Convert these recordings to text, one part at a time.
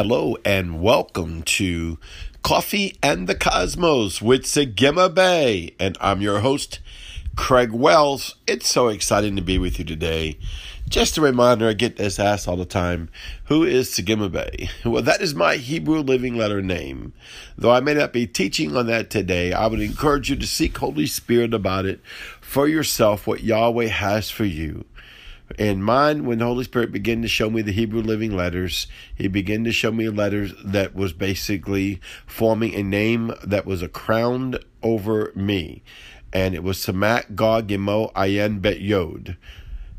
Hello and welcome to Coffee and the Cosmos with Sagima Bay. And I'm your host, Craig Wells. It's so exciting to be with you today. Just a reminder, I get this asked all the time who is Sagima Bay? Well, that is my Hebrew living letter name. Though I may not be teaching on that today, I would encourage you to seek Holy Spirit about it for yourself, what Yahweh has for you. In mine, when the Holy Spirit began to show me the Hebrew living letters, He began to show me letters that was basically forming a name that was a crown over me. And it was Samak Gog Ayin Bet Yod.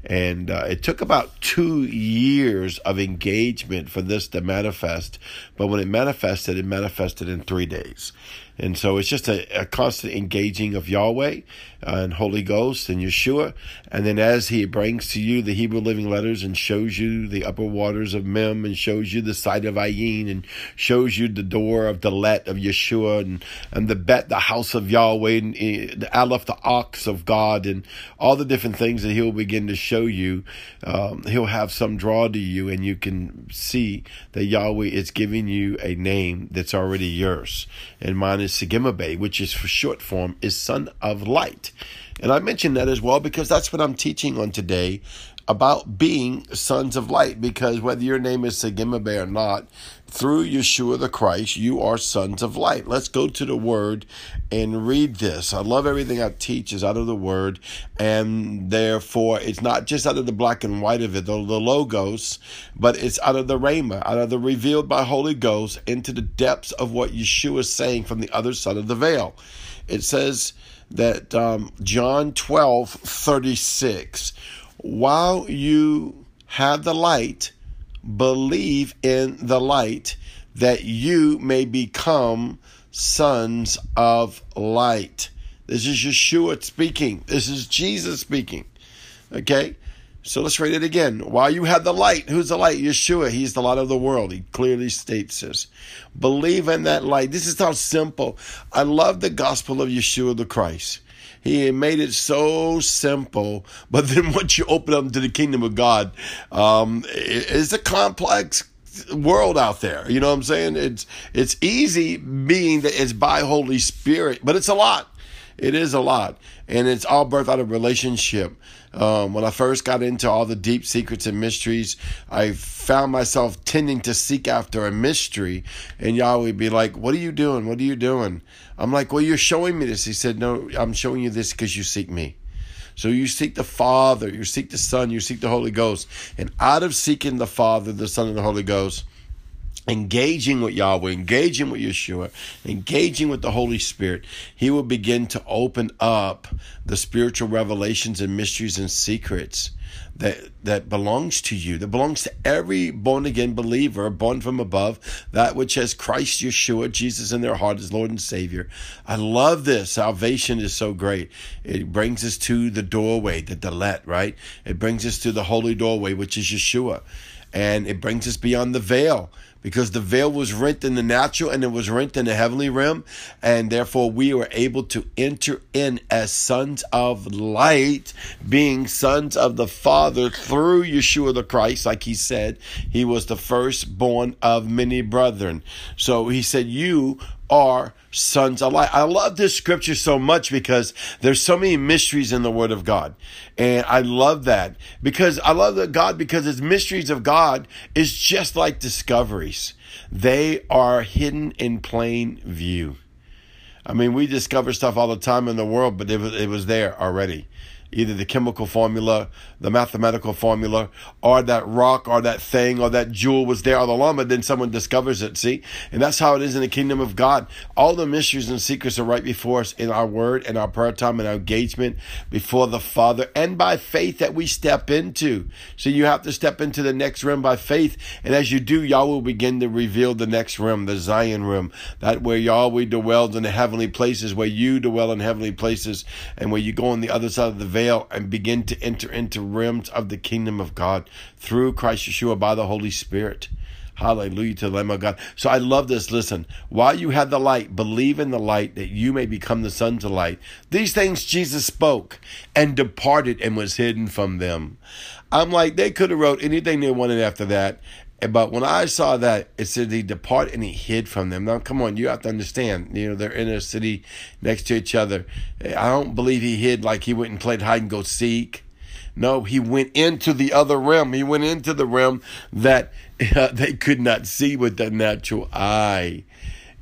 And uh, it took about two years of engagement for this to manifest. But when it manifested, it manifested in three days. And so it's just a, a constant engaging of Yahweh uh, and Holy Ghost and Yeshua. And then as He brings to you the Hebrew living letters and shows you the upper waters of Mem and shows you the site of Ayin and shows you the door of the Let of Yeshua and, and the Bet, the house of Yahweh, and uh, the Aleph, the ox of God, and all the different things that He'll begin to show you, um, He'll have some draw to you, and you can see that Yahweh is giving you a name that's already yours. And mine is is Segimabe, which is for short form, is son of light. And I mention that as well because that's what I'm teaching on today about being sons of light. Because whether your name is Segimabe or not, through Yeshua the Christ, you are sons of light. Let's go to the Word and read this. I love everything I teach is out of the Word, and therefore it's not just out of the black and white of it, the, the logos, but it's out of the Rhema, out of the revealed by Holy Ghost into the depths of what Yeshua is saying from the other side of the veil. It says that um, John 12, 36, while you have the light, believe in the light that you may become sons of light. This is Yeshua speaking. This is Jesus speaking. Okay? So let's read it again. While you have the light, who's the light? Yeshua. He's the light of the world. He clearly states this. Believe in that light. This is how simple. I love the gospel of Yeshua the Christ. He made it so simple, but then once you open up to the kingdom of God, um, it's a complex world out there. You know what I'm saying? It's it's easy being that it's by Holy Spirit, but it's a lot. It is a lot, and it's all birthed out of relationship. Um, when I first got into all the deep secrets and mysteries, I found myself tending to seek after a mystery, and Yahweh would be like, "What are you doing? What are you doing?" I'm like, "Well, you're showing me this." He said, "No, I'm showing you this because you seek me." So you seek the Father, you seek the Son, you seek the Holy Ghost, and out of seeking the Father, the Son, and the Holy Ghost engaging with Yahweh, engaging with Yeshua, engaging with the Holy Spirit, He will begin to open up the spiritual revelations and mysteries and secrets that that belongs to you, that belongs to every born again believer, born from above, that which has Christ Yeshua, Jesus in their heart as Lord and Savior. I love this. Salvation is so great. It brings us to the doorway, the Dalet, right? It brings us to the holy doorway, which is Yeshua. And it brings us beyond the veil because the veil was rent in the natural and it was rent in the heavenly realm. And therefore, we were able to enter in as sons of light, being sons of the Father through Yeshua the Christ. Like he said, he was the firstborn of many brethren. So he said, You are sons of light. I love this scripture so much because there's so many mysteries in the word of God. And I love that because I love that God because His mysteries of God is just like discoveries. They are hidden in plain view. I mean, we discover stuff all the time in the world, but it was, it was there already either the chemical formula, the mathematical formula, or that rock or that thing or that jewel was there all along, but then someone discovers it. See? And that's how it is in the kingdom of God. All the mysteries and secrets are right before us in our word and our prayer time and our engagement before the Father and by faith that we step into. So you have to step into the next realm by faith. And as you do, Yahweh will begin to reveal the next realm, the Zion realm, that where Yahweh dwells in the heavenly places, where you dwell in heavenly places, and where you go on the other side of the veil and begin to enter into realms of the kingdom of God through Christ Yeshua by the Holy Spirit. Hallelujah to the Lamb of God. So I love this. Listen, while you have the light, believe in the light that you may become the sons of light. These things Jesus spoke and departed and was hidden from them. I'm like, they could have wrote anything they wanted after that But when I saw that, it said he departed and he hid from them. Now, come on, you have to understand. You know, they're in a city next to each other. I don't believe he hid like he went and played hide and go seek. No, he went into the other realm. He went into the realm that uh, they could not see with the natural eye.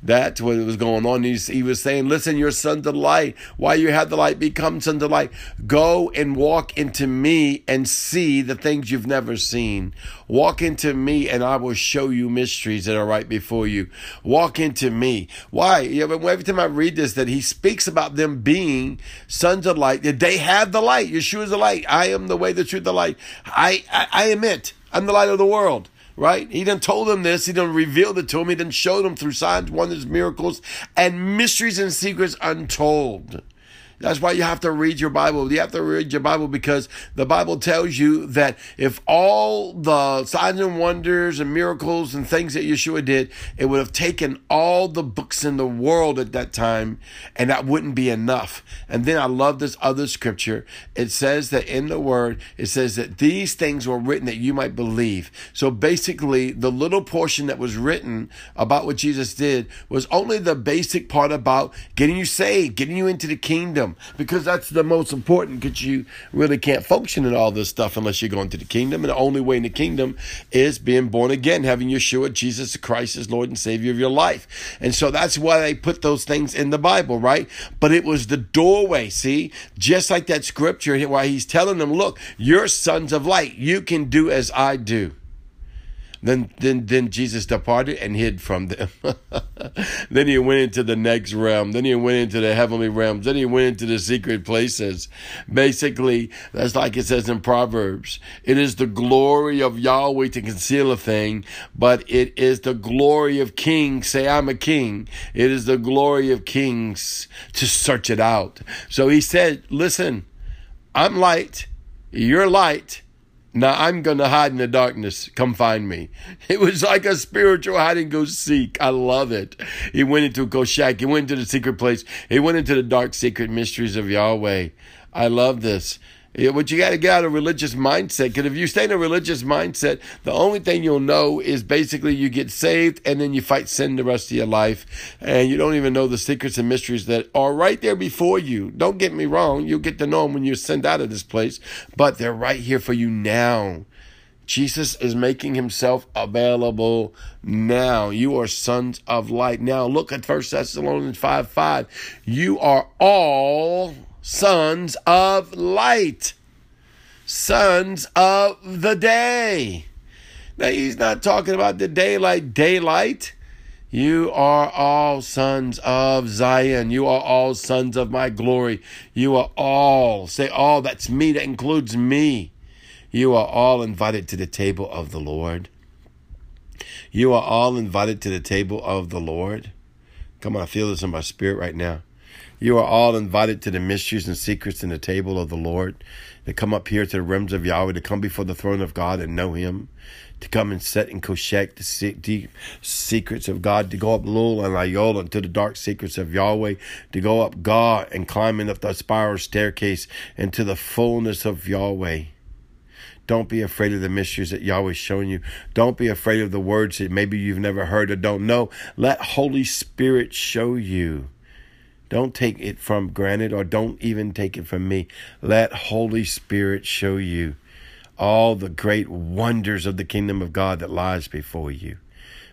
That's what was going on. He, he was saying, Listen, you're sons of light. Why you have the light, become sons of light. Go and walk into me and see the things you've never seen. Walk into me and I will show you mysteries that are right before you. Walk into me. Why? Every time I read this, that he speaks about them being sons of light, they have the light. Yeshua is the light. I am the way, the truth, the light. I, I, I am it. I'm the light of the world right? He done told them this. He done revealed it to them. He done showed them through signs, wonders, miracles, and mysteries and secrets untold. That's why you have to read your Bible. You have to read your Bible because the Bible tells you that if all the signs and wonders and miracles and things that Yeshua did, it would have taken all the books in the world at that time, and that wouldn't be enough. And then I love this other scripture. It says that in the Word, it says that these things were written that you might believe. So basically, the little portion that was written about what Jesus did was only the basic part about getting you saved, getting you into the kingdom because that's the most important because you really can't function in all this stuff unless you're going to the kingdom. And the only way in the kingdom is being born again, having Yeshua, Jesus Christ as Lord and Savior of your life. And so that's why they put those things in the Bible, right? But it was the doorway, see? Just like that scripture why he's telling them, look, you're sons of light. You can do as I do. Then, then, then Jesus departed and hid from them. then he went into the next realm. Then he went into the heavenly realms. Then he went into the secret places. Basically, that's like it says in Proverbs. It is the glory of Yahweh to conceal a thing, but it is the glory of kings. Say, I'm a king. It is the glory of kings to search it out. So he said, listen, I'm light. You're light now I'm going to hide in the darkness. Come find me. It was like a spiritual hide and go seek. I love it. He went into Koshak. He went into the secret place. He went into the dark secret mysteries of Yahweh. I love this. Yeah, but you got to get out of religious mindset. Because if you stay in a religious mindset, the only thing you'll know is basically you get saved and then you fight sin the rest of your life. And you don't even know the secrets and mysteries that are right there before you. Don't get me wrong. You'll get to know them when you're sent out of this place. But they're right here for you now. Jesus is making himself available now. You are sons of light. Now look at 1 Thessalonians 5 5. You are all sons of light, sons of the day. Now, he's not talking about the daylight, daylight. You are all sons of Zion. You are all sons of my glory. You are all, say all, that's me, that includes me. You are all invited to the table of the Lord. You are all invited to the table of the Lord. Come on, I feel this in my spirit right now. You are all invited to the mysteries and secrets in the table of the Lord, to come up here to the realms of Yahweh, to come before the throne of God and know Him, to come and set and koshek the deep secrets of God, to go up Lul and Ayola into the dark secrets of Yahweh, to go up God and climbing up the spiral staircase into the fullness of Yahweh. Don't be afraid of the mysteries that Yahweh's showing you. Don't be afraid of the words that maybe you've never heard or don't know. Let Holy Spirit show you. Don't take it from granted or don't even take it from me. Let Holy Spirit show you all the great wonders of the kingdom of God that lies before you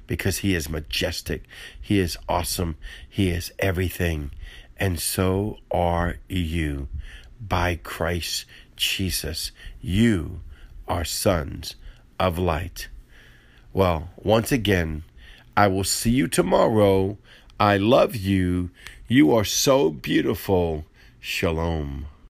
because he is majestic, he is awesome, he is everything. And so are you by Christ Jesus. You are sons of light. Well, once again, I will see you tomorrow. I love you. You are so beautiful. Shalom.